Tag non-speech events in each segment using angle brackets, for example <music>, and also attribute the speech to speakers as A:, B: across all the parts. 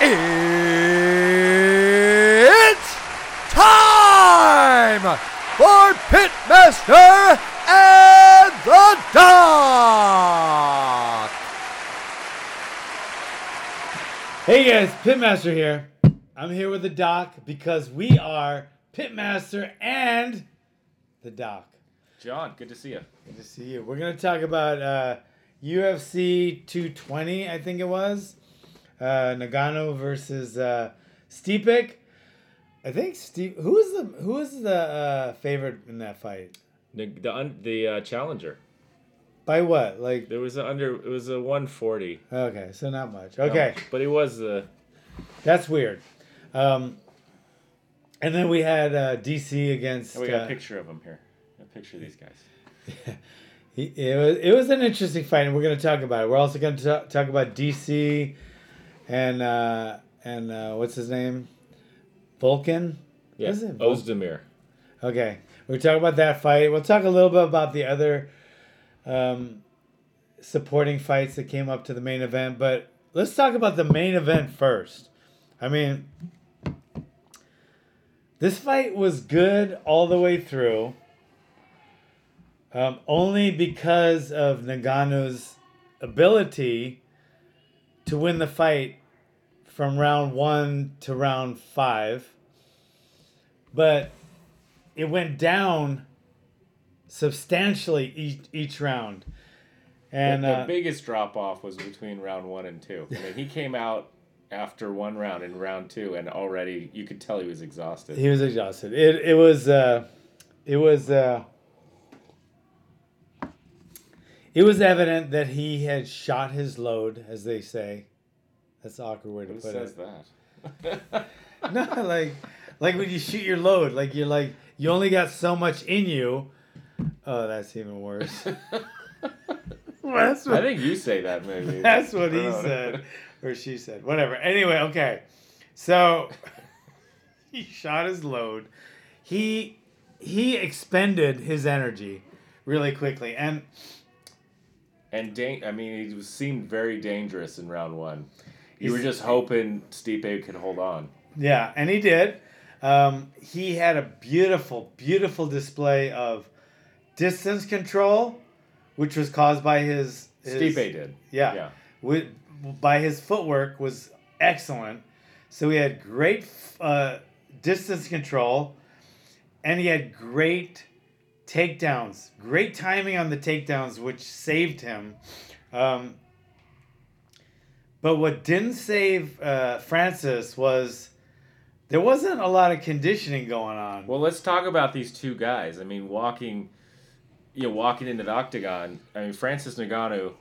A: It's time for Pitmaster and the Doc.
B: Hey guys, Pitmaster here. I'm here with the Doc because we are Pitmaster and the Doc.
C: John, good to see you.
B: Good to see you. We're gonna talk about uh, UFC 220, I think it was. Uh, Nagano versus uh, Stipik. I think Steve. Who is the who is the uh, favorite in that fight?
C: The the, un, the uh, challenger.
B: By what? Like
C: There was a under. It was a 140.
B: okay, so not much. Okay,
C: but he was the.
B: that's weird. Um, and then we had uh, DC against.
C: Oh, we got
B: uh,
C: a picture of him here. A picture of these guys. <laughs>
B: It was it was an interesting fight, and we're going to talk about it. We're also going to talk about DC and uh, and uh, what's his name, Volkan.
C: Yeah.
B: Is it
C: Ozdemir.
B: Okay, we talk about that fight. We'll talk a little bit about the other um, supporting fights that came up to the main event, but let's talk about the main event first. I mean, this fight was good all the way through. Um, only because of Nagano's ability to win the fight from round one to round five. But it went down substantially each, each round. And
C: the, the
B: uh,
C: biggest drop off was between round one and two. I mean, he came out after one round in round two, and already you could tell he was exhausted.
B: he was exhausted. It, it was uh, it was uh, it was evident that he had shot his load, as they say. That's the awkward way to put it.
C: Who
B: put
C: says
B: it.
C: that? <laughs>
B: no, like like when you shoot your load, like you're like you only got so much in you. Oh, that's even worse. <laughs> that's
C: I think you say that maybe. <laughs>
B: that's what he
C: I don't know.
B: said, or she said, whatever. Anyway, okay, so he shot his load. He he expended his energy really quickly, and
C: And dan- I mean, he was, seemed very dangerous in round one. You were just hoping Stipe could hold on.
B: Yeah, and he did. Um, he had a beautiful, beautiful display of distance control, which was caused by his, his
C: Stipe did.
B: Yeah,
C: Yeah.
B: With, by his footwork was excellent. So he had great uh, distance control, and he had great takedowns, great timing on the takedowns, which saved him. Um, but what didn't save uh, Francis was there wasn't a lot of conditioning going on.
C: Well, let's talk about these two guys. I mean, walking, you know, walking into the octagon. I mean, Francis Ngannou,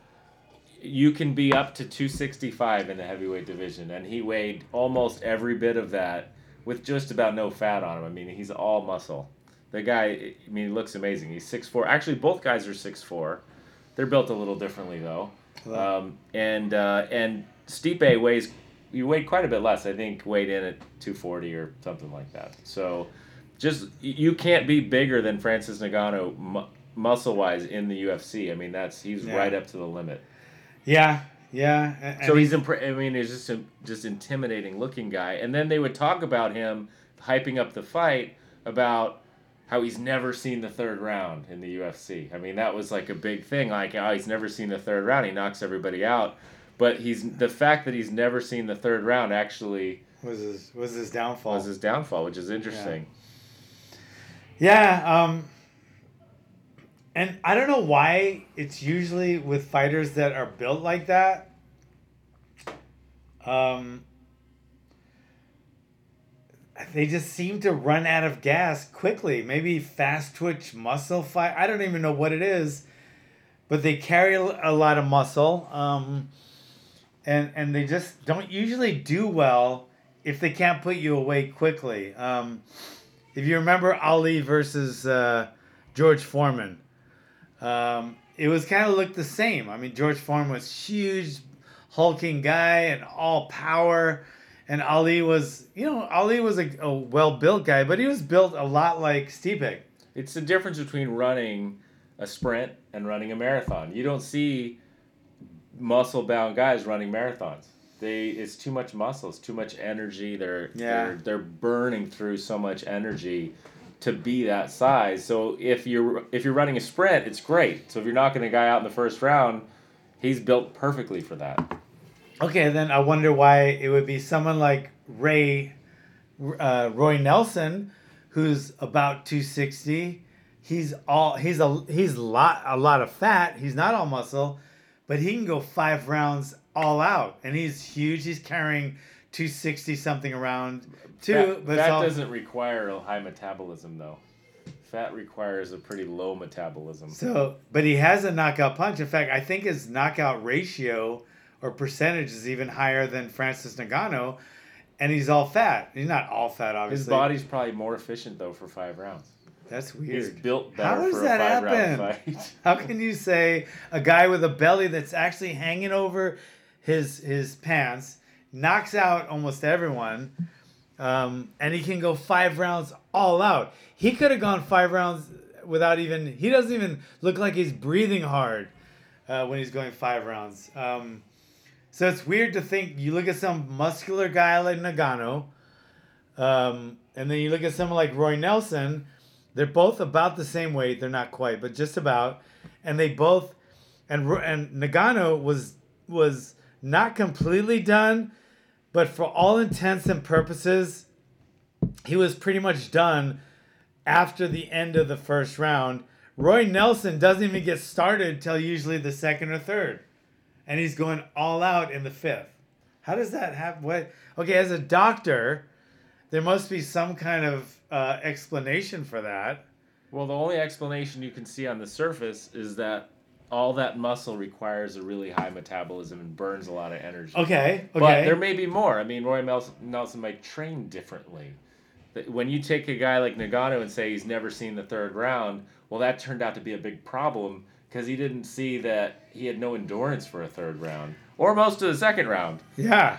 C: you can be up to 265 in the heavyweight division, and he weighed almost every bit of that with just about no fat on him. I mean, he's all muscle. The guy, I mean, he looks amazing. He's 6'4". Actually, both guys are 6'4". They're built a little differently, though. Um, and uh, and Stipe weighs you weighed quite a bit less. I think weighed in at 240 or something like that. So just you can't be bigger than Francis Ngannou mu- muscle wise in the UFC. I mean that's he's
B: Yeah.
C: right up to the limit.
B: yeah, yeah.
C: So he's impre- I mean he's just a just intimidating looking guy. And then they would talk about him hyping up the fight about how he's never seen the third round in the UFC. I mean that was like a big thing. Like oh he's never seen the third round. He knocks everybody out. But he's the fact that he's never seen the third round actually
B: was his was his downfall.
C: was his downfall, which is interesting.
B: Yeah, um and I don't know why it's usually with fighters that are built like that. Um they just seem to run out of gas quickly. Maybe fast twitch muscle fight. I don't even know what it is, but they carry a lot of muscle. Um and and they just don't usually do well if they can't put you away quickly. Um if you remember Ali versus uh, George Foreman, um, it was kind of looked the same. I mean, George Foreman was huge, hulking guy and all power, and Ali was, you know, Ali was a, a well built guy, but he was built a lot like Stipe.
C: It's the difference between running a sprint and running a marathon. You don't see muscle bound guys running marathons. They it's too much muscle, it's too much energy. They're
B: Yeah.
C: they're they're burning through so much energy to be that size. So if you're if you're running a sprint, it's great. So if you're knocking a guy out in the first round, he's built perfectly for that.
B: Okay, then I wonder why it would be someone like Ray, uh, Roy Nelson, who's about two sixty. He's all he's a he's lot a lot of fat. He's not all muscle, but he can go five rounds all out, and he's huge. He's carrying two sixty something around too.
C: Fat,
B: but
C: fat
B: all-
C: doesn't require a high metabolism though. Fat requires a pretty low metabolism.
B: So, but he has a knockout punch. In fact, I think his knockout ratio or percentage is even higher than Francis Nagano, and he's all fat. He's not all fat, obviously.
C: His body's probably more efficient though for five rounds.
B: That's
C: He's
B: weird.
C: built
B: How
C: better
B: does
C: for
B: that
C: a five
B: happen?
C: round fight. <laughs>
B: How can you say a guy with a belly that's actually hanging over his his pants knocks out almost everyone, um, and he can go five rounds all out? He could have gone five rounds without even. He doesn't even look like he's breathing hard uh, when he's going five rounds. Um, so it's weird to think you look at some muscular guy like Nagano, um, and then you look at someone like Roy Nelson. They're both about the same weight. They're not quite, but just about. And they both, and and Nagano was was not completely done, but for all intents and purposes, he was pretty much done after the end of the first round. Roy Nelson doesn't even get started till usually the second or third, and he's going all out in the fifth. How does that happen? What? Okay, as a doctor, there must be some kind of uh, explanation for that.
C: Well, the only explanation you can see on the surface is that all that muscle requires a really high metabolism and burns a lot of energy.
B: Okay, okay.
C: But there may be more. I mean, Roy Nelson, Nelson might train differently. When you take a guy like Nagano and say he's never seen the third round, well, that turned out to be a big problem because he didn't see that he had no endurance for a third round or most of the second round,
B: yeah.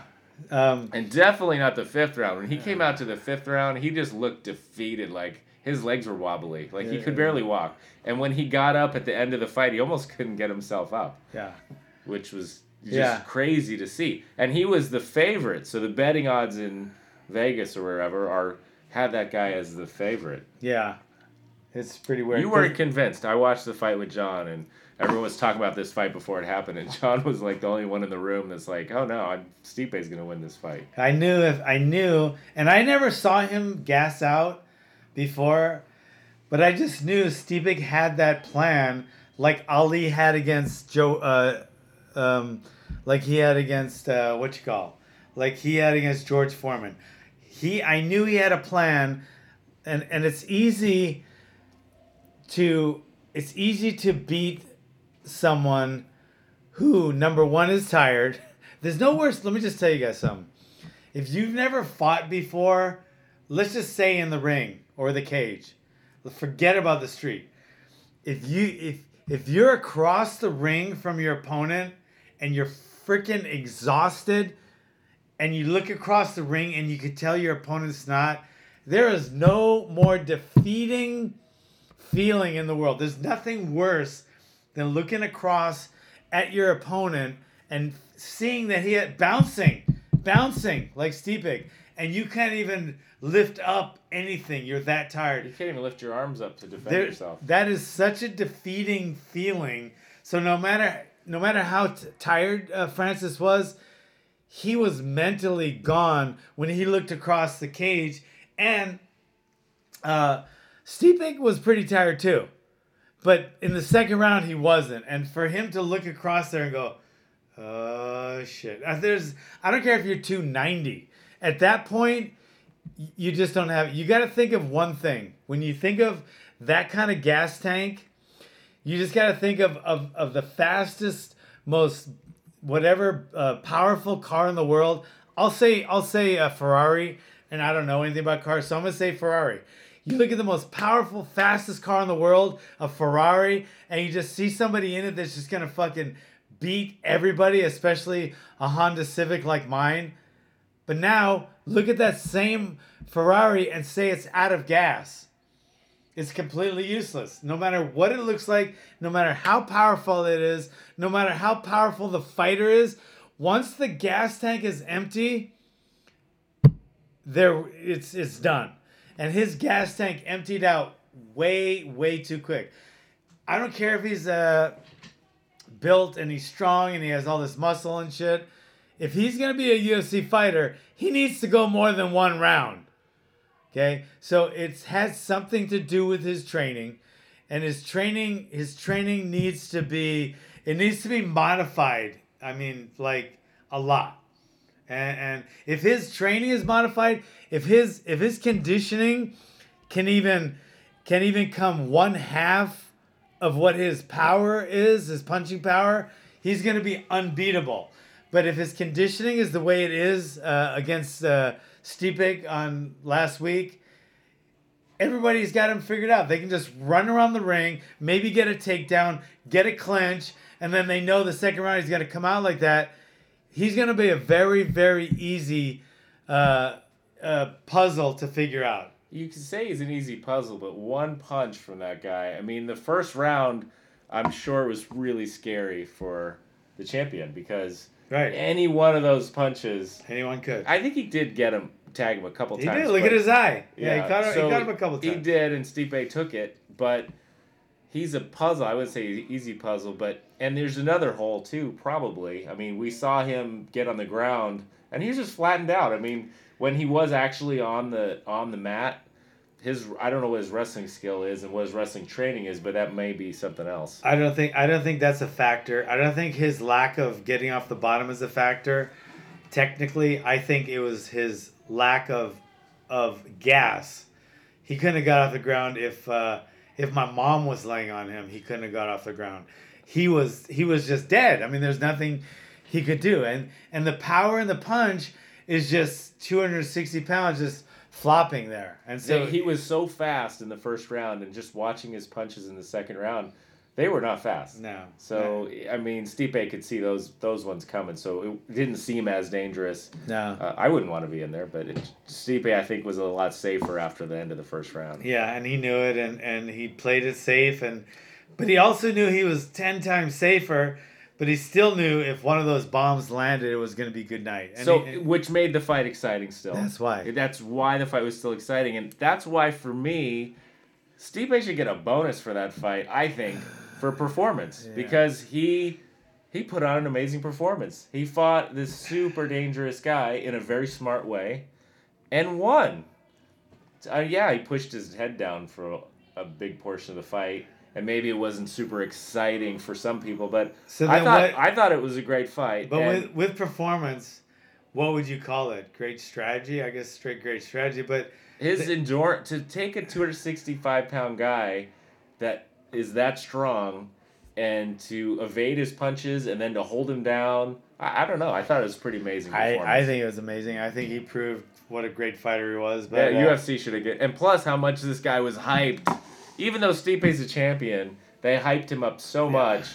B: Um,
C: and definitely not the fifth round. When he came out to the fifth round, he just looked defeated. Like his legs were wobbly, like he could
B: yeah.
C: barely walk. And when he got up at the end of the fight, he almost couldn't get himself up
B: yeah.
C: which was just
B: Yeah.
C: crazy to see. And he was the favorite, so the betting odds in Vegas or wherever are have that guy as the favorite.
B: Yeah. It's pretty weird.
C: You weren't convinced. I watched the fight with John, and everyone was talking about this fight before it happened, and <laughs> John was like the only one in the room that's like, "Oh no, I'm, Stipe's gonna win this fight."
B: I knew if I knew, and I never saw him gas out before, but I just knew Stipe had that plan, like Ali had against Joe, uh, um, like he had against uh, what you call, like he had against George Foreman. He, I knew he had a plan, and and it's easy to, it's easy to beat someone who number one is tired. <laughs> There's no worse. Let me just tell you guys something. If you've never fought before, let's just say in the ring or the cage, forget about the street. If you if if you're across the ring from your opponent and you're freaking exhausted, and you look across the ring and you can tell your opponent's not, there is no more defeating feeling in the world. There's nothing worse than looking across at your opponent and seeing that he had bouncing, bouncing like Stipe, and you can't even lift up anything. You're that tired.
C: You can't even lift your arms up to defend
B: There-
C: yourself.
B: that is such a defeating feeling. So no matter no matter how t- tired uh, Francis was, he was mentally gone when he looked across the cage, and uh, Stipe was pretty tired too. But in the second round, he wasn't, and for him to look across there and go, "Oh shit!" Uh, There's I don't care if you're 290. At that point, you just don't have. You got to think of one thing when you think of that kind of gas tank. You just got to think of, of of the fastest, most whatever uh, powerful car in the world. I'll say I'll say a Ferrari, and I don't know anything about cars, so I'm gonna say Ferrari. You look at the most powerful, fastest car in the world, a Ferrari, and you just see somebody in it that's just gonna fucking beat everybody, especially a Honda Civic like mine. But now look at that same Ferrari and say it's out of gas. It's completely useless. No matter what it looks like, no matter how powerful it is, no matter how powerful the fighter is, once the gas tank is empty, there it's it's done. And his gas tank emptied out way way too quick. I don't care if he's uh built and he's strong and he has all this muscle and shit. If he's gonna be a UFC fighter, he needs to go more than one round. Okay, so it has something to do with his training, and his training his training needs to be it needs to be modified. I mean, like a lot. And, and if his training is modified, if his if his conditioning can even can even come one half of what his power is, his punching power, he's going to be unbeatable. But if his conditioning is the way it is uh, against uh, Stipe on last week, everybody's got him figured out. They can just run around the ring, maybe get a takedown, get a clinch, and then they know the second round he's going to come out like that. He's going to be a very, very easy uh, uh, puzzle to figure out.
C: You can say he's an easy puzzle, but one punch from that guy. I mean, the first round, I'm sure was really scary for the champion because
B: Right.
C: any one of those punches,
B: Anyone could.
C: I think he did get him, tag him a couple
B: He
C: times.
B: He did. Look at his eye. Yeah,
C: Yeah,
B: he, caught him,
C: so
B: he caught him a couple times.
C: He did, and Stipe took it, but he's a puzzle. I wouldn't say easy puzzle, but and there's another hole too, probably. I mean, we saw him get on the ground, and he was just flattened out. I mean, when he was actually on the on the mat, his I don't know what his wrestling skill is and what his wrestling training is, but that may be something else.
B: I don't think I don't think that's a factor. I don't think his lack of getting off the bottom is a factor. Technically, I think it was his lack of of gas. He couldn't have got off the ground if uh, if my mom was laying on him. He couldn't have got off the ground. He was he was just dead. I mean, there's nothing he could do. And and the power and the punch is just 260 pounds just flopping there. And so
C: So he was so fast in the first round, and just watching his punches in the second round, they were not fast.
B: no.
C: So I mean, Stipe could see those those ones coming, so it didn't seem as dangerous.
B: no.
C: Uh, I wouldn't want to be in there, but it, Stipe I think was a lot safer after the end of the first round.
B: Yeah, and he knew it, and and he played it safe, and but he also knew he was ten times safer. But he still knew if one of those bombs landed, it was going to be good night. And
C: so,
B: he-
C: which made the fight exciting still.
B: That's why.
C: That's why the fight was still exciting, and that's why for me, Stipe should get a bonus for that fight. I think for performance <sighs>
B: Yeah.
C: because he he put on an amazing performance. He fought this super dangerous guy in a very smart way, and won. Uh, yeah, he pushed his head down for a big portion of the fight, and maybe it wasn't super exciting for some people, but
B: So
C: I thought
B: what-
C: I thought it was a great fight.
B: but with with performance, what would you call it? Great strategy, I guess. Straight great strategy, but
C: His endurance to take a 265 pound guy that is that strong and to evade his punches and then to hold him down. I, I don't know. I thought it was pretty amazing.
B: I. I think it was amazing. I think he proved what a great fighter he was. But
C: yeah,
B: uh,
C: UFC should have get and plus how much this guy was hyped. Even though Stipe's a champion, they hyped him up so much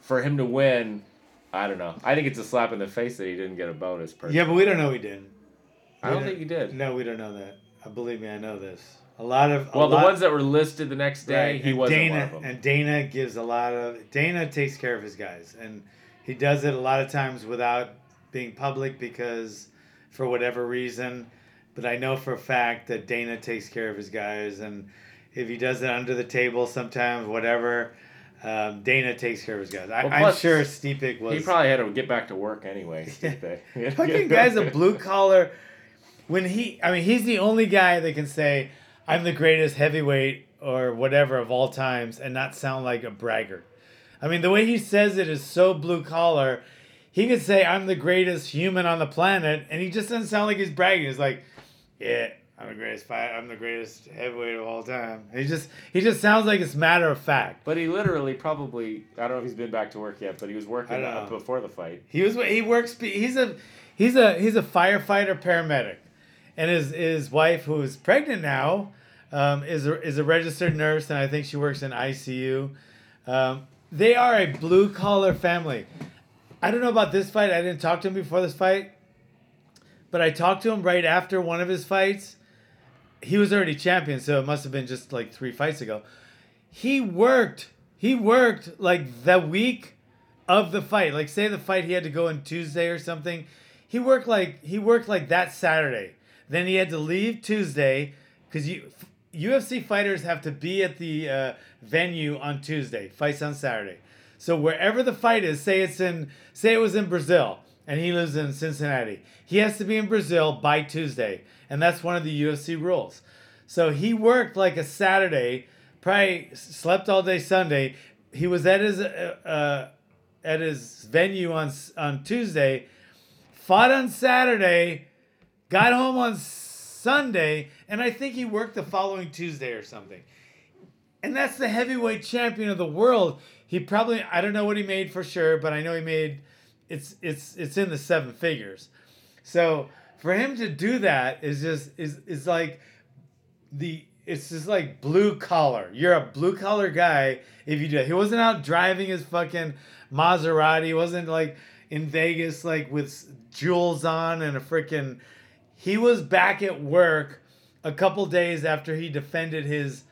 C: for him to win. I don't know. I think it's a slap in the face that he didn't get a bonus. Personally.
B: yeah, but we don't know he didn't.
C: I don't think he did.
B: No, we don't know that. Uh, believe me, I know this. A lot of a
C: Well, the ones that were listed the next day,
B: Right,
C: he wasn't
B: Dana,
C: one of them.
B: And Dana gives a lot of Dana takes care of his guys, and he does it a lot of times without being public because for whatever reason. But I know for a fact that Dana takes care of his guys, and if he does it under the table sometimes, whatever, um, Dana takes care of his guys. I,
C: Well, plus,
B: sure Stipe was.
C: He probably had to get back to work anyway. <laughs> Stipe. <laughs>
B: Fucking guy's a blue collar. When he, I mean, he's the only guy that can say, "I'm the greatest heavyweight" or whatever of all times, and not sound like a braggart. I mean, the way he says it is so blue collar. He could say, "I'm the greatest human on the planet," and he just doesn't sound like he's bragging. He's like, "Yeah, I'm the greatest fight. I'm the greatest heavyweight of all time." He just, he just sounds like it's matter of fact.
C: But he literally probably I don't know if he's been back to work yet, but he was working up before the fight.
B: He was he works he's a he's a he's a firefighter paramedic, and his his wife who is pregnant now, um, is a, is a registered nurse and I think she works in ICU. Um, they are a blue collar family. I don't know about this fight. I didn't talk to him before this fight, but I talked to him right after one of his fights. He was already champion, so it must have been just like three fights ago. He worked. He worked like the week of the fight. Like say the fight he had to go on Tuesday or something. He worked like he worked like that Saturday. Then he had to leave Tuesday because you UFC fighters have to be at the uh, venue on Tuesday. Fights on Saturday. So wherever the fight is, say it's in say it was in Brazil and he lives in Cincinnati. He has to be in Brazil by Tuesday. And that's one of the UFC rules. So he worked like a Saturday, probably slept all day Sunday. He was at his uh, uh, at his venue on on Tuesday, fought on Saturday, got home on Sunday, and I think he worked the following Tuesday or something. And that's the heavyweight champion of the world. He probably I don't know what he made for sure, but I know he made it's it's it's in the seven figures. So for him to do that is just is is like the it's just like blue collar. You're a blue collar guy if you do. It. He wasn't out driving his fucking Maserati. He wasn't like in Vegas like with jewels on and a freaking. He was back at work a couple days after he defended his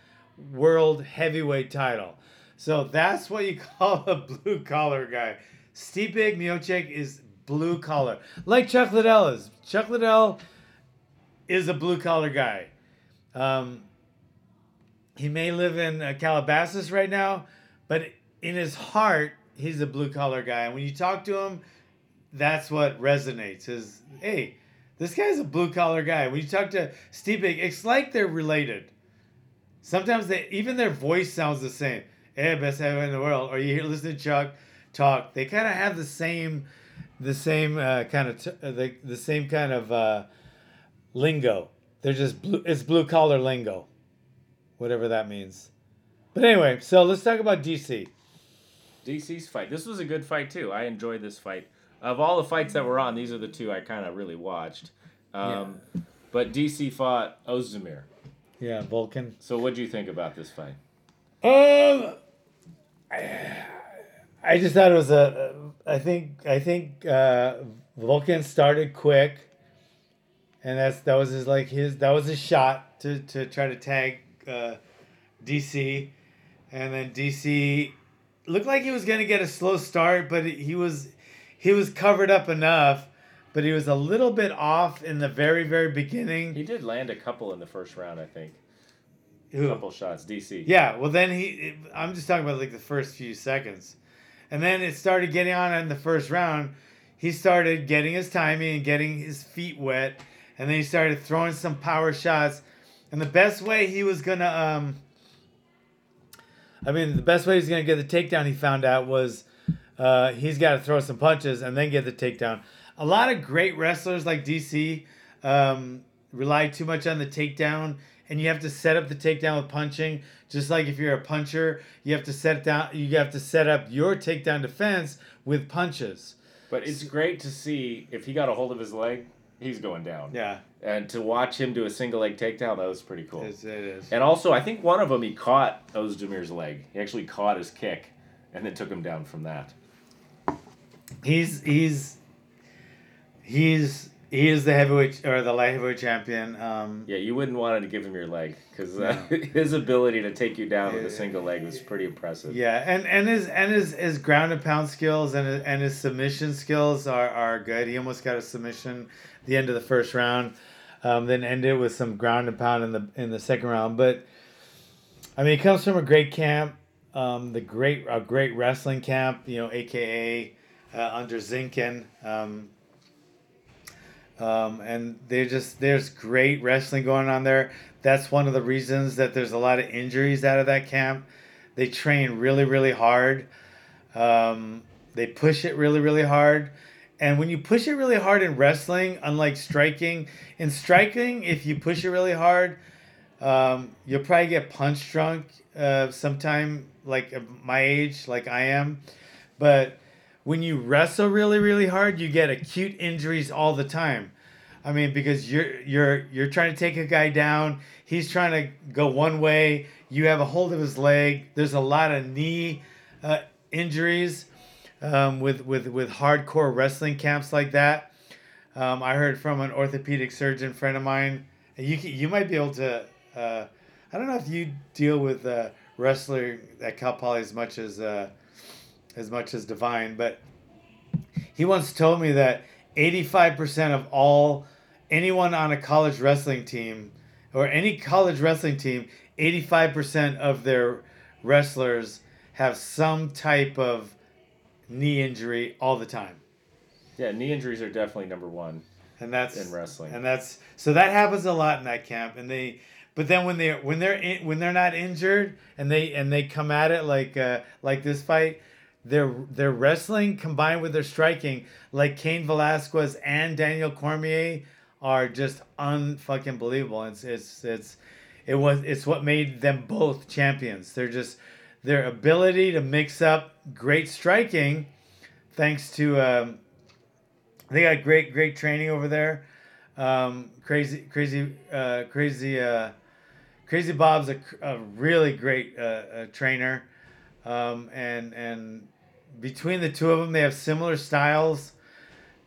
B: world heavyweight title. So that's what you <laughs> call a blue collar guy. Stipe Miocic is blue collar, like Chuck Liddell is. Chuck Liddell is a blue collar guy. Um, he may live in uh, Calabasas right now, but in his heart, he's a blue collar guy. And when you talk to him, that's what resonates. Is hey, this guy's a blue collar guy. When you talk to Steve Big, it's like they're related. Sometimes they even their voice sounds the same. Hey, best heavyweight in the world. Or you hear listen to Chuck talk. They kind of have the same, the same uh, kind of t- uh, the the same kind of uh, lingo. They're just blue. It's blue collar lingo, whatever that means. But anyway, so let's talk about DC.
C: DC's fight. This was a good fight too. I enjoyed this fight. Of all the fights that were on, these are the two I kind of really watched. Um, yeah. But DC fought Ozdemir.
B: Yeah, Volkan.
C: So what do you think about this fight?
B: Um, I, I just thought it was a. I think I think uh, Volkan started quick, and that's that was his like his that was his shot to to try to tag uh, DC, and then DC looked like he was gonna get a slow start, but he was he was covered up enough, but he was a little bit off in the very very beginning.
C: He did land a couple in the first round, I think.
B: Who?
C: A couple shots, DC.
B: Yeah, well then he. I'm just talking about like the first few seconds, and then it started getting on in the first round. He started getting his timing and getting his feet wet, and then he started throwing some power shots. And the best way he was gonna um, I mean, the best way he's going to get the takedown, he found out, was uh, he's got to throw some punches and then get the takedown. A lot of great wrestlers like DC um, rely too much on the takedown, and you have to set up the takedown with punching. Just like if you're a puncher, you have to set down. You have to set up your takedown defense with punches.
C: But it's great to see if he got a hold of his leg, he's going down.
B: Yeah.
C: And to watch him do a single leg takedown, that was pretty cool.
B: It's, it is.
C: And also, I think one of them he caught Ozdemir's leg. He actually caught his kick, and then took him down from that.
B: He's he's he's he is the heavyweight or the light heavyweight champion. Um,
C: yeah, you wouldn't want to give him your leg because uh, no. <laughs> his ability to take you down with a single leg was pretty impressive.
B: Yeah, and, and his and his, his ground and pound skills and his, and his submission skills are, are good. He almost got a submission the end of the first round, um, then ended with some ground and pound in the in the second round. But I mean, he comes from a great camp, um, the great a great wrestling camp, you know, AKA uh, under Zinkin. Um, um, and they just there's great wrestling going on there. That's one of the reasons that there's a lot of injuries out of that camp. They train really really hard. Um, they push it really really hard. And when you push it really hard in wrestling, unlike striking, in striking, if you push it really hard, um, you'll probably get punch drunk uh, sometime, like my age, like I am. But when you wrestle really really hard, you get acute injuries all the time. I mean, because you're you're you're trying to take a guy down. He's trying to go one way. You have a hold of his leg. There's a lot of knee uh, injuries um, with with with hardcore wrestling camps like that. Um, I heard from an orthopedic surgeon friend of mine. You you might be able to. Uh, I don't know if you deal with uh, wrestler at Cal Poly as much as uh, as much as Divine, but he once told me that 85% of all anyone on a college wrestling team or any college wrestling team, 85% of their wrestlers have some type of knee injury all the time.
C: Yeah, knee injuries are definitely number one
B: And that's
C: in wrestling.
B: and that's so that happens a lot in that camp and they but then when they when they're in, when they're not injured and they and they come at it like uh like this fight their their wrestling combined with their striking like Cain Velasquez and Daniel Cormier are just unfucking believable. It's it's it's it was it's what made them both champions. They're just their ability to mix up great striking thanks to um they got great great training over there. Um, crazy crazy uh, crazy uh, crazy bob's a, a really great uh, uh, trainer. Um, and and between the two of them they have similar styles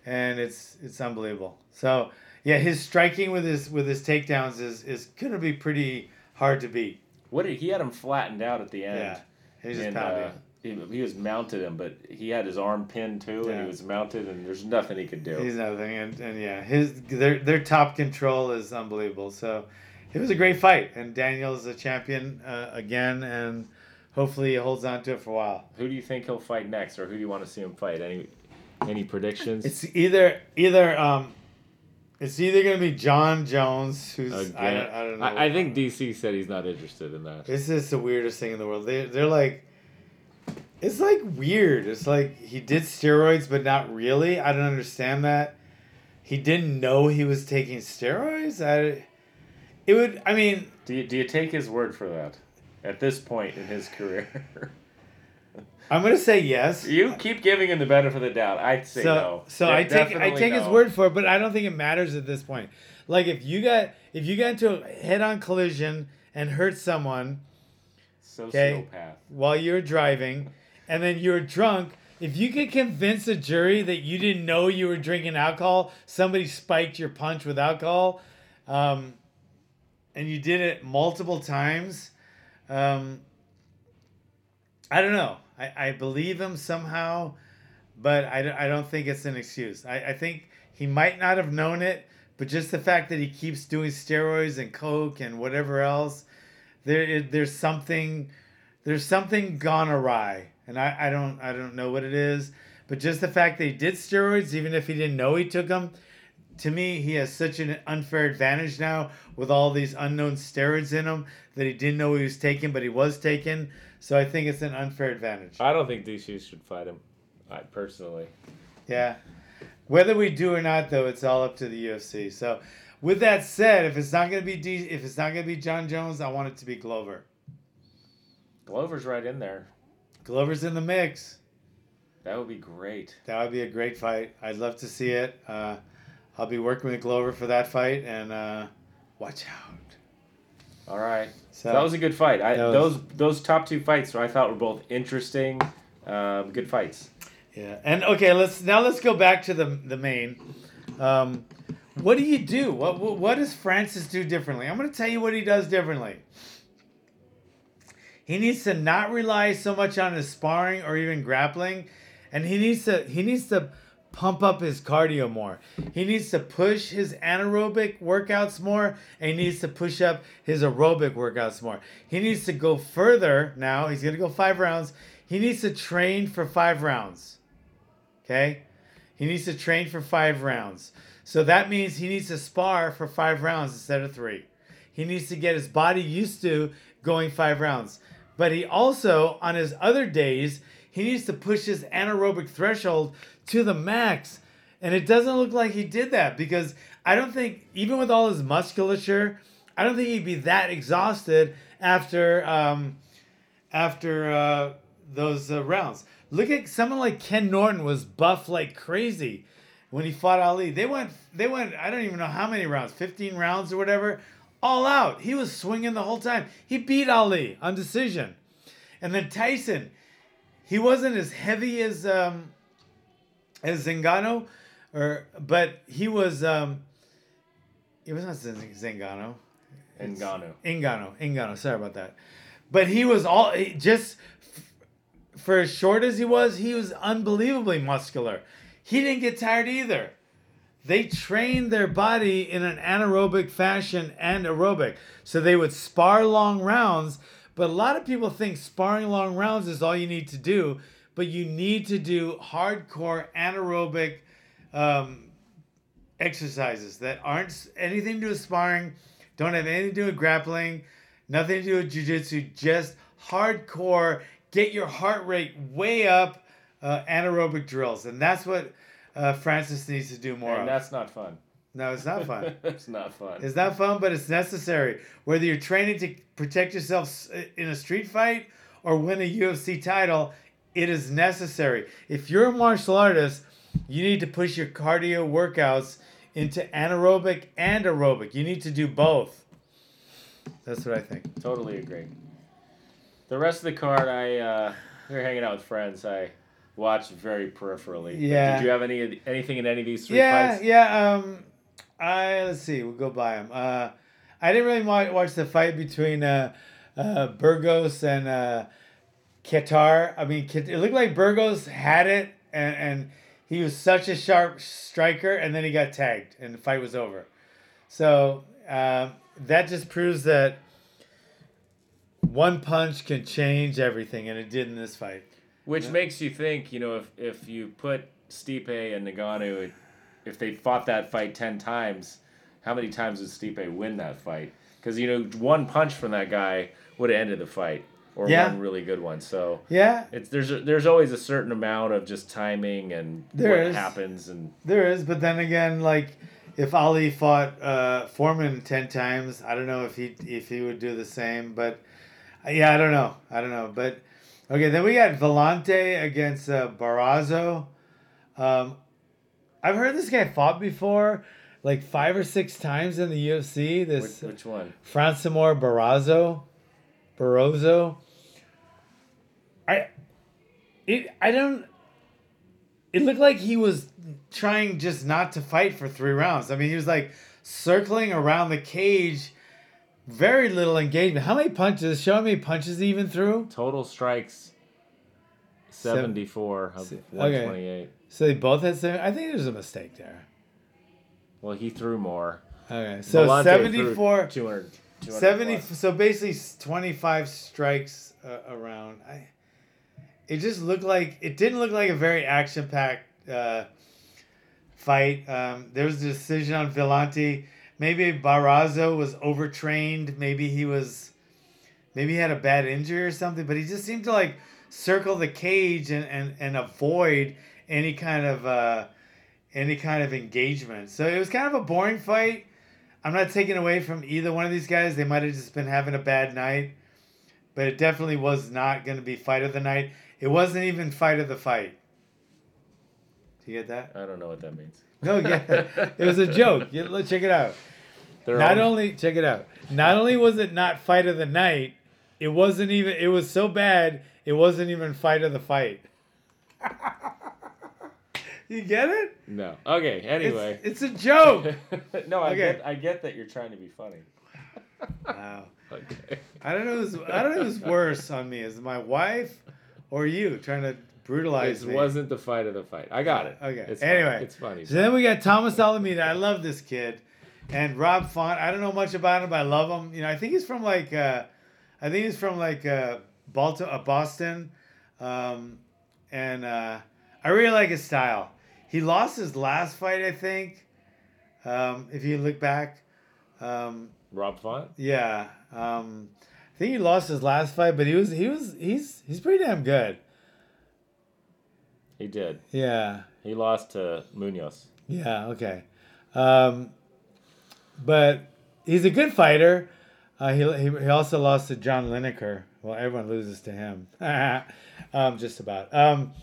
B: and it's it's unbelievable so yeah his striking with his with his takedowns is is gonna be pretty hard to beat
C: what did he had him flattened out at the end?
B: yeah he's just
C: and,
B: pounding
C: uh, he, he was mounted him, but he had his arm pinned too, and he was mounted, and there's nothing he could do.
B: He's nothing, and, and yeah, his their their top control is unbelievable. So it was a great fight, and Daniel's a champion uh, again, and hopefully he holds on to it for a while.
C: Who do you think he'll fight next, or who do you want to see him fight? Any any predictions?
B: It's either either um, it's either gonna be John Jones, who's I
C: Again,
B: don't, I don't know.
C: I, I think DC said he's not interested in that.
B: This is the weirdest thing in the world. They they're like, it's like weird. It's like he did steroids, but not really. I don't understand that. He didn't know he was taking steroids. I, it would. I mean,
C: Do you, do you take his word for that? At this point in his career, <laughs>
B: I'm gonna say yes.
C: you keep giving him the benefit of the doubt. I'd say
B: so
C: no.
B: so
C: De-
B: I take I take his word for it, but I don't think it matters at this point. Like if you got if you got into a head-on collision and hurt someone Okay.
C: Sociopath.
B: while you're driving, and then you're drunk. If you could convince a jury that you didn't know you were drinking alcohol, somebody spiked your punch with alcohol, um, and you did it multiple times, um, I don't know. I, I believe him somehow, but I, don't- I don't think it's an excuse. I, I think he might not have known it, but just the fact that he keeps doing steroids and coke and whatever else, there there's something there's something gone awry, and I, I don't I don't know what it is, but just the fact that he did steroids, even if he didn't know he took them, to me he has such an unfair advantage now with all these unknown steroids in him that he didn't know he was taking, but he was taking. So I think it's an unfair advantage.
C: I don't think DC should fight him. I personally.
B: Yeah. Whether we do or not, though, it's all up to the UFC. So, with that said, if it's not gonna be D, if it's not gonna be John Jones, I want it to be Glover.
C: Glover's right in there.
B: Glover's in the mix.
C: That would be great.
B: That would be a great fight. I'd love to see it. Uh, I'll be working with Glover for that fight, and uh, watch out.
C: All right.
B: So
C: that was a good fight. I,
B: was-
C: those those top two fights I thought were both interesting, um, good fights.
B: yeah. And okay, let's now let's go back to the the main. Um, what do you do? What, what what does Francis do differently? I'm going to tell you what he does differently. He needs to not rely so much on his sparring or even grappling, and he needs to he needs to pump up his cardio more. He needs to push his anaerobic workouts more, and he needs to push up his aerobic workouts more. He needs to go further now. He's gonna go five rounds. He needs to train for five rounds. Okay? He needs to train for five rounds. So that means he needs to spar for five rounds instead of three. He needs to get his body used to going five rounds. But he also, on his other days, he needs to push his anaerobic threshold to the max. And it doesn't look like he did that because I don't think, even with all his musculature, I don't think he'd be that exhausted after um, after uh, those uh, rounds. Look at someone like Ken Norton was buff like crazy when he fought Ali. They went they went I don't even know how many rounds, 15 rounds or whatever, all out. He was swinging the whole time. He beat Ali on decision. And then Tyson, he wasn't as heavy as um as Zingano or but he was um it was not Zing- Zingano.
C: Ngannou.
B: Ingano, Ingano. Sorry about that. But he was all just for as short as he was, he was unbelievably muscular. He didn't get tired either. They trained their body in an anaerobic fashion and aerobic. So they would spar long rounds, but a lot of people think sparring long rounds is all you need to do, but you need to do hardcore anaerobic um, exercises that aren't anything to do with sparring, don't have anything to do with grappling, nothing to do with jujitsu, just hardcore, get your heart rate way up, uh, anaerobic drills. And that's what uh, Francis needs to do more
C: And
B: of.
C: that's not fun.
B: No, it's not fun. <laughs>
C: it's not fun.
B: It's not fun, but it's necessary. Whether you're training to protect yourself in a street fight or win a UFC title, it is necessary. If you're a martial artist, you need to push your cardio workouts into anaerobic and aerobic. You need to do both. That's what I think.
C: Totally agree. The rest of the card, I uh, we were hanging out with friends. I watched very peripherally.
B: Yeah.
C: Did you have any anything in any of these three
B: Yeah,
C: fights?
B: yeah. Um, I let's see. We'll go by them. Uh, I didn't really wa- watch the fight between uh, uh, Burgos and uh, Kattar. I mean, it looked like Burgos had it, and and he was such a sharp striker, and then he got tagged, and the fight was over. So um, that just proves that one punch can change everything, and it did in this fight.
C: Which makes you think, you know, if if you put Stipe and Nagano, if they fought that fight ten times, how many times would Stipe win that fight? Because you know, one punch from that guy would have ended the fight, or
B: Yeah.
C: one really good one. So
B: Yeah,
C: it's there's a, there's always a certain amount of just timing and
B: There
C: what
B: is.
C: happens and
B: There is, but then again, like if Ali fought uh, Foreman ten times, I don't know if he if he would do the same. But uh, yeah, I don't know. I don't know. But okay, then we got Villante against uh, Barroso. Um, I've heard this guy fought before, like five or six times in the UFC. This
C: which one?
B: Francimar Barrazo, Barroso. I, it I don't. It looked like he was trying just not to fight for three rounds. I mean, he was like circling around the cage, very little engagement. How many punches? Show me punches he even threw.
C: Total strikes. Seventy four of one twenty eight.
B: So they both had seven. I think there's a mistake there.
C: Well, he threw more.
B: Okay, so
C: Villante
B: 74,
C: 200, 200
B: 70
C: plus.
B: so basically 25 strikes uh, around i it just looked like it didn't look like a very action packed uh, fight um, there was a decision on Villante. maybe Barroso was overtrained maybe he was maybe he had a bad injury or something but he just seemed to like circle the cage and, and, and avoid any kind of uh, any kind of engagement so it was kind of a boring fight I'm not taking away from either one of these guys. They might have just been having a bad night, but it definitely was not going to be fight of the night. It wasn't even fight of the fight. Do you get that?
C: I don't know what that means. <laughs>
B: No, yeah, it was a joke. You, let's check it out.
C: They're
B: Not
C: all-
B: only check it out. Not only was it not fight of the night, it wasn't even. It was so bad. It wasn't even fight of the fight. <laughs> you get it?
C: No. Okay. Anyway.
B: it's a joke. <laughs>
C: no, I
B: Okay.
C: get. I get that you're trying to be funny.
B: wow.
C: Okay.
B: I don't know. Who's, I don't know who's worse on me. Is it my wife or you trying to brutalize
C: This
B: me?
C: wasn't the fight of the fight. I got it.
B: Okay.
C: It's
B: Anyway.
C: funny. it's funny.
B: So then we got Thomas Almeida. I love this kid, and Rob Font. I don't know much about him, but I love him. You know, I think he's from like, uh, I think he's from like uh, Baltimore, uh, Boston, um, and uh, I really like his style. He lost his last fight, I think. Um, if you look back, um,
C: Rob Font.
B: yeah, um, I think he lost his last fight, but he was he was he's he's pretty damn good.
C: He did.
B: Yeah.
C: He lost to Munhoz.
B: Yeah, okay. Um, but he's a good fighter. Uh, he, he, he also lost to John Lineker. Well, everyone loses to him. <laughs> um, just about. Um,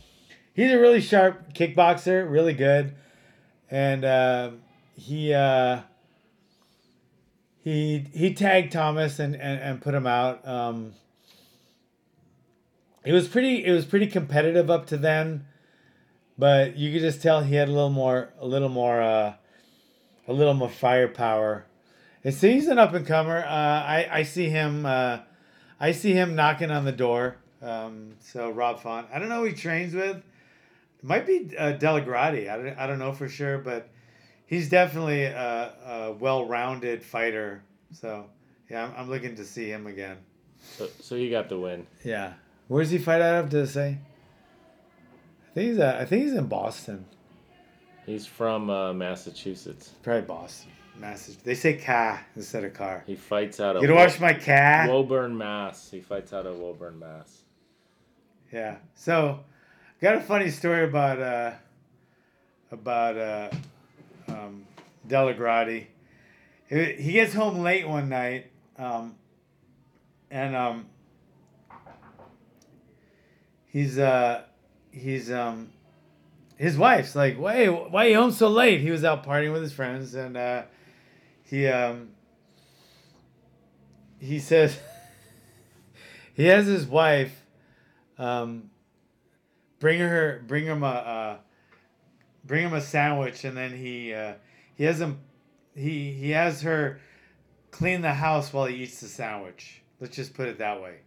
B: he's a really sharp kickboxer, really good. And uh, he uh, he he tagged Thomas and, and, and put him out. Um, it was pretty it was pretty competitive up to then but you could just tell he had a little more a little more uh a little more firepower and so he's an up and comer uh i i see him uh i see him knocking on the door Um, so Rob Font. I don't know who he trains with. It might be uh, Delagrati. I don't, I don't know for sure, but he's definitely a, a well-rounded fighter. So yeah, I'm, I'm looking to see him again.
C: So, so you got the win.
B: Yeah. Where's he fight out of? Does it say? I think he's. uh, I think he's in Boston.
C: He's from uh, Massachusetts.
B: Probably Boston. Massachusetts. They say car instead of car.
C: He fights out of
B: You gonna watch my car?
C: Woburn, Mass. He fights out of Woburn, Mass.
B: Yeah. So, got a funny story about uh, about uh, um, Delagrati. He gets home late one night, um, and um, he's uh, he's um, his wife's like, "Wait, why are you home so late?" He was out partying with his friends, and uh, he um, he says <laughs> he has his wife um, bring her bring him a uh, bring him a sandwich and then he uh, he has him he he has her clean the house while he eats the sandwich. Let's just put it that way.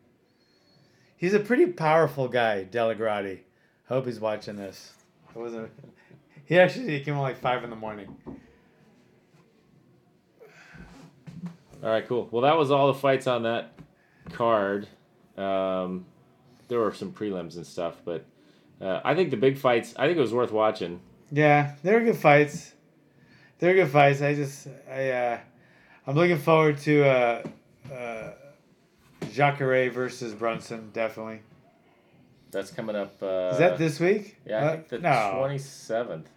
B: He's a pretty powerful guy delagrati hope he's watching this. It wasn't <laughs> he actually came like five in the morning.
C: All right, cool. Well, that was all the fights on that card. Um, there were some prelims and stuff, but uh, I think the big fights. I think it was worth watching.
B: Yeah, they were good fights. They were good fights. I just I uh, I'm looking forward to uh, uh, Jacare versus Brunson. Definitely.
C: That's coming up. Uh,
B: Is that this week?
C: Yeah, I
B: Uh,
C: think the
B: no.
C: twenty seventh.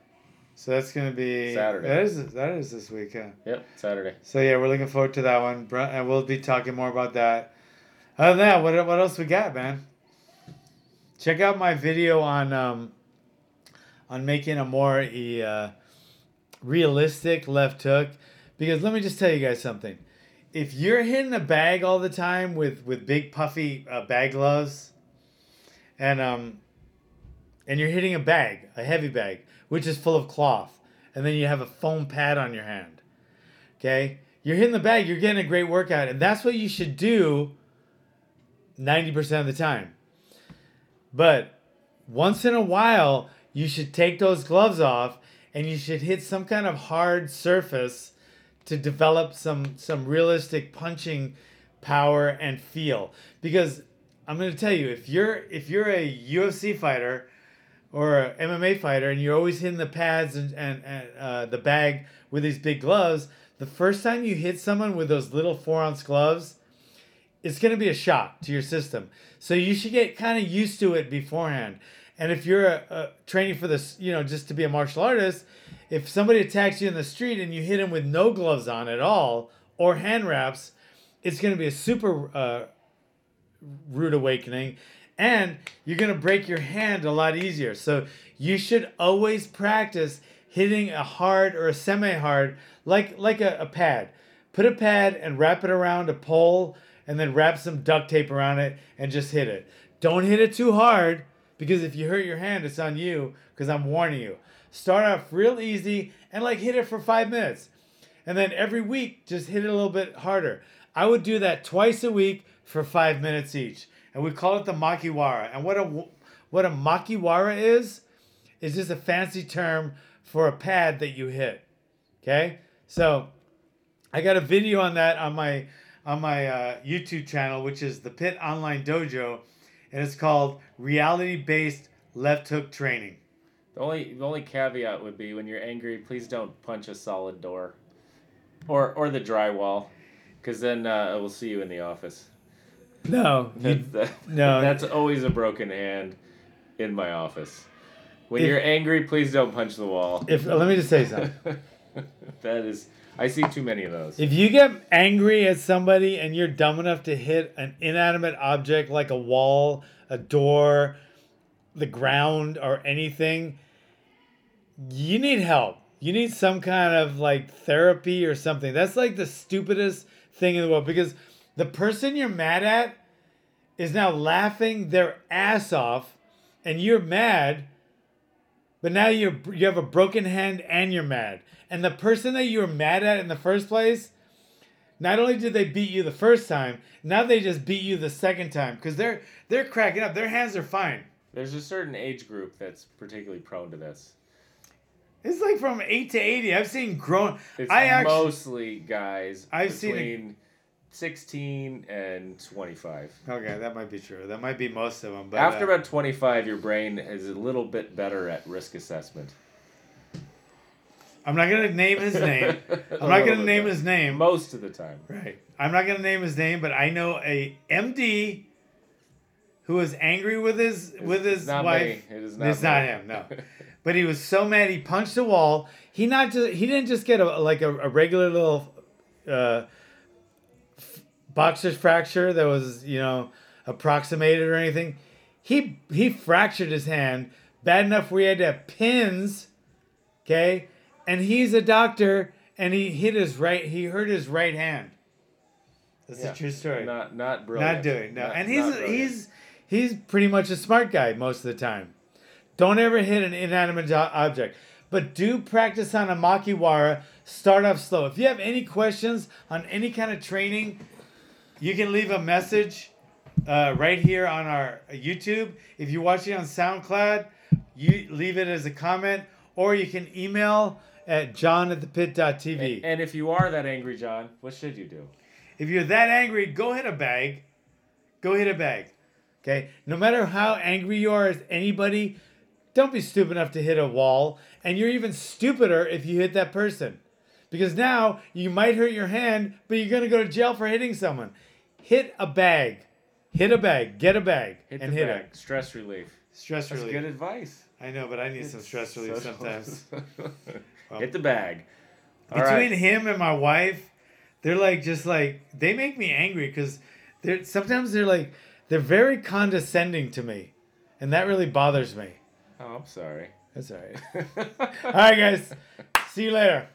B: So that's gonna be
C: Saturday.
B: That is that is this week. Yeah.
C: Yep, Saturday.
B: So yeah, we're looking forward to that one. Brun- and we'll be talking more about that. Other than that, what what else we got, man? Check out my video on um, on making a more uh, realistic left hook, because let me just tell you guys something. If you're hitting a bag all the time with with big puffy uh, bag gloves, and um, and you're hitting a bag, a heavy bag, which is full of cloth, and then you have a foam pad on your hand. Okay? You're hitting the bag, you're getting a great workout, and that's what you should do 90% of the time. But once in a while, you should take those gloves off and you should hit some kind of hard surface to develop some some realistic punching power and feel. Because I'm going to tell you if you're if you're a UFC fighter or a MMA fighter and you're always hitting the pads and, and, and uh, the bag with these big gloves, the first time you hit someone with those little four ounce gloves, it's going to be a shock to your system. So you should get kind of used to it beforehand. And if you're a, a training for this, you know, just to be a martial artist, if somebody attacks you in the street and you hit them with no gloves on at all or hand wraps, it's going to be a super uh, rude awakening and you're going to break your hand a lot easier. So you should always practice hitting a hard or a semi-hard like like a, a pad. Put a pad and wrap it around a pole and then wrap some duct tape around it and just hit it. Don't hit it too hard because if you hurt your hand it's on you because I'm warning you. Start off real easy and like hit it for 5 minutes. And then every week just hit it a little bit harder. I would do that twice a week for 5 minutes each and we call it the makiwara. And what a what a makiwara is is just a fancy term for a pad that you hit. Okay, so I got a video on that on my on my uh, YouTube channel, which is the Pit Online Dojo, and it's called Reality Based Left Hook Training.
C: The only the only caveat would be when you're angry, please don't punch a solid door, or or the drywall, because then uh, we'll see you in the office.
B: No, you, <laughs>
C: That's, that,
B: no.
C: that's always a broken hand in my office. When
B: If-
C: you're angry, please don't punch the wall.
B: if let me just say something. <laughs>
C: that is, I see too many of those.
B: If you get angry at somebody and you're dumb enough to hit an inanimate object like a wall, a door, the ground, or anything, you need help. You need some kind of like therapy or something. That's like the stupidest thing in the world because the person you're mad at is now laughing their ass off and you're mad but now you you have a broken hand and you're mad. And the person that you were mad at in the first place Not only did they beat you the first time, now they just beat you the second time because they're they're cracking up. Their hands are fine.
C: There's a certain age group that's particularly prone to this.
B: It's like from eight to eighty. I've seen grown.
C: It's
B: I actually
C: mostly guys
B: I've seen
C: 16 and 25.
B: okay, that might be true. That might be most of them. But
C: After
B: uh,
C: about 25, your brain is a little bit better at risk assessment.
B: I'm not gonna name his name. <laughs> I'm not gonna name his name.
C: Most of the time.
B: Right. I'm not gonna name his name, but I know a MD who was angry with his with his
C: not
B: wife.
C: me. It is not
B: it's not him, no. <laughs> But he was so mad he punched a wall. He not just he didn't just get a like a, a regular little uh, boxer's fracture that was you know approximated or anything. He he fractured his hand bad enough where he had to have pins. Okay, and he's a doctor, and he hit his right. He hurt his right hand. That's
C: Yeah.
B: a true story.
C: Not not brilliant.
B: Not doing no,
C: Not-
B: and he's he's he's pretty much a smart guy most of the time. Don't ever hit an inanimate object, but do practice on a makiwara. Start off slow. If you have any questions on any kind of training, you can leave a message uh, right here on our YouTube. If you're watching on SoundCloud, you leave it as a comment, or you can email at john at the pit.tv.
C: And if you are that angry, John, what should you do?
B: If you're that angry, go hit a bag. Go hit a bag. Okay? No matter how angry you are as anybody, don't be stupid enough to hit a wall. And you're even stupider if you hit that person. Because now you might hurt your hand, but you're going to go to jail for hitting someone. Hit a bag. Hit a bag. Get a bag.
C: Hit
B: and
C: the
B: hit
C: bag.
B: it.
C: Stress relief.
B: Stress
C: That's
B: relief.
C: good advice.
B: I know, but I need some stress relief
C: Social- <laughs>
B: sometimes. <laughs>
C: Hit um, the bag. All
B: between
C: right.
B: him and my wife, they're like just like they make me angry because they're sometimes they're like they're very condescending to me, and that really bothers me.
C: Oh, I'm sorry.
B: That's all right. <laughs> all right, guys. See you later.